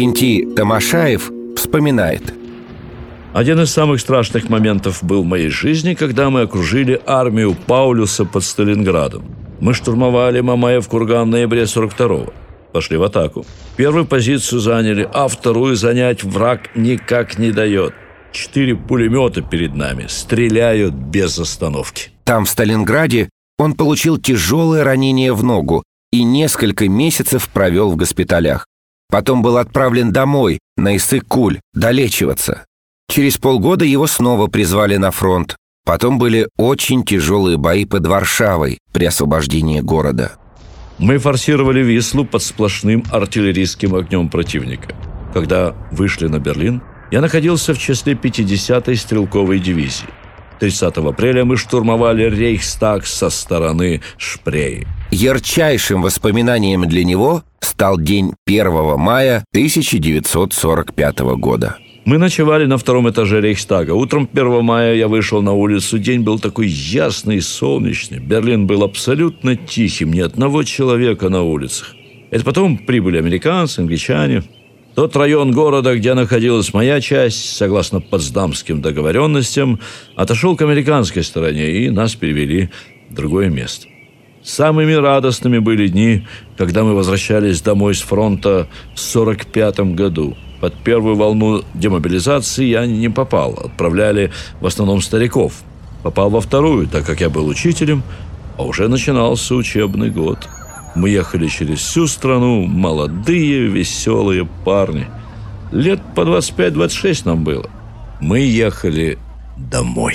Иннокентий Тамашаев вспоминает. Один из самых страшных моментов был в моей жизни, когда мы окружили армию Паулюса под Сталинградом. Мы штурмовали Мамаев курган в ноябре 42-го. Пошли в атаку. Первую позицию заняли, а вторую занять враг никак не дает. Четыре пулемета перед нами стреляют без остановки. Там, в Сталинграде, он получил тяжелое ранение в ногу и несколько месяцев провел в госпиталях. Потом был отправлен домой, на Иссык-Куль, долечиваться. Через полгода его снова призвали на фронт. Потом были очень тяжелые бои под Варшавой при освобождении города. Мы форсировали Вислу под сплошным артиллерийским огнем противника. Когда вышли на Берлин, я находился в числе 50-й стрелковой дивизии. 30 апреля мы штурмовали Рейхстаг со стороны Шпреи. Ярчайшим воспоминанием для него стал день 1 мая 1945 года. Мы ночевали на втором этаже Рейхстага. Утром 1 мая я вышел на улицу. День был такой ясный и солнечный. Берлин был абсолютно тихим, ни одного человека на улицах. Это потом прибыли американцы, англичане. Тот район города, где находилась моя часть, согласно потсдамским договоренностям, отошел к американской стороне, и нас перевели в другое место. Самыми радостными были дни, когда мы возвращались домой с фронта в 45 году. Под первую волну демобилизации я не попал. Отправляли в основном стариков. Попал во вторую, так как я был учителем, а уже начинался учебный год. Мы ехали через всю страну, молодые, веселые парни. Лет по 25-26 нам было. Мы ехали домой.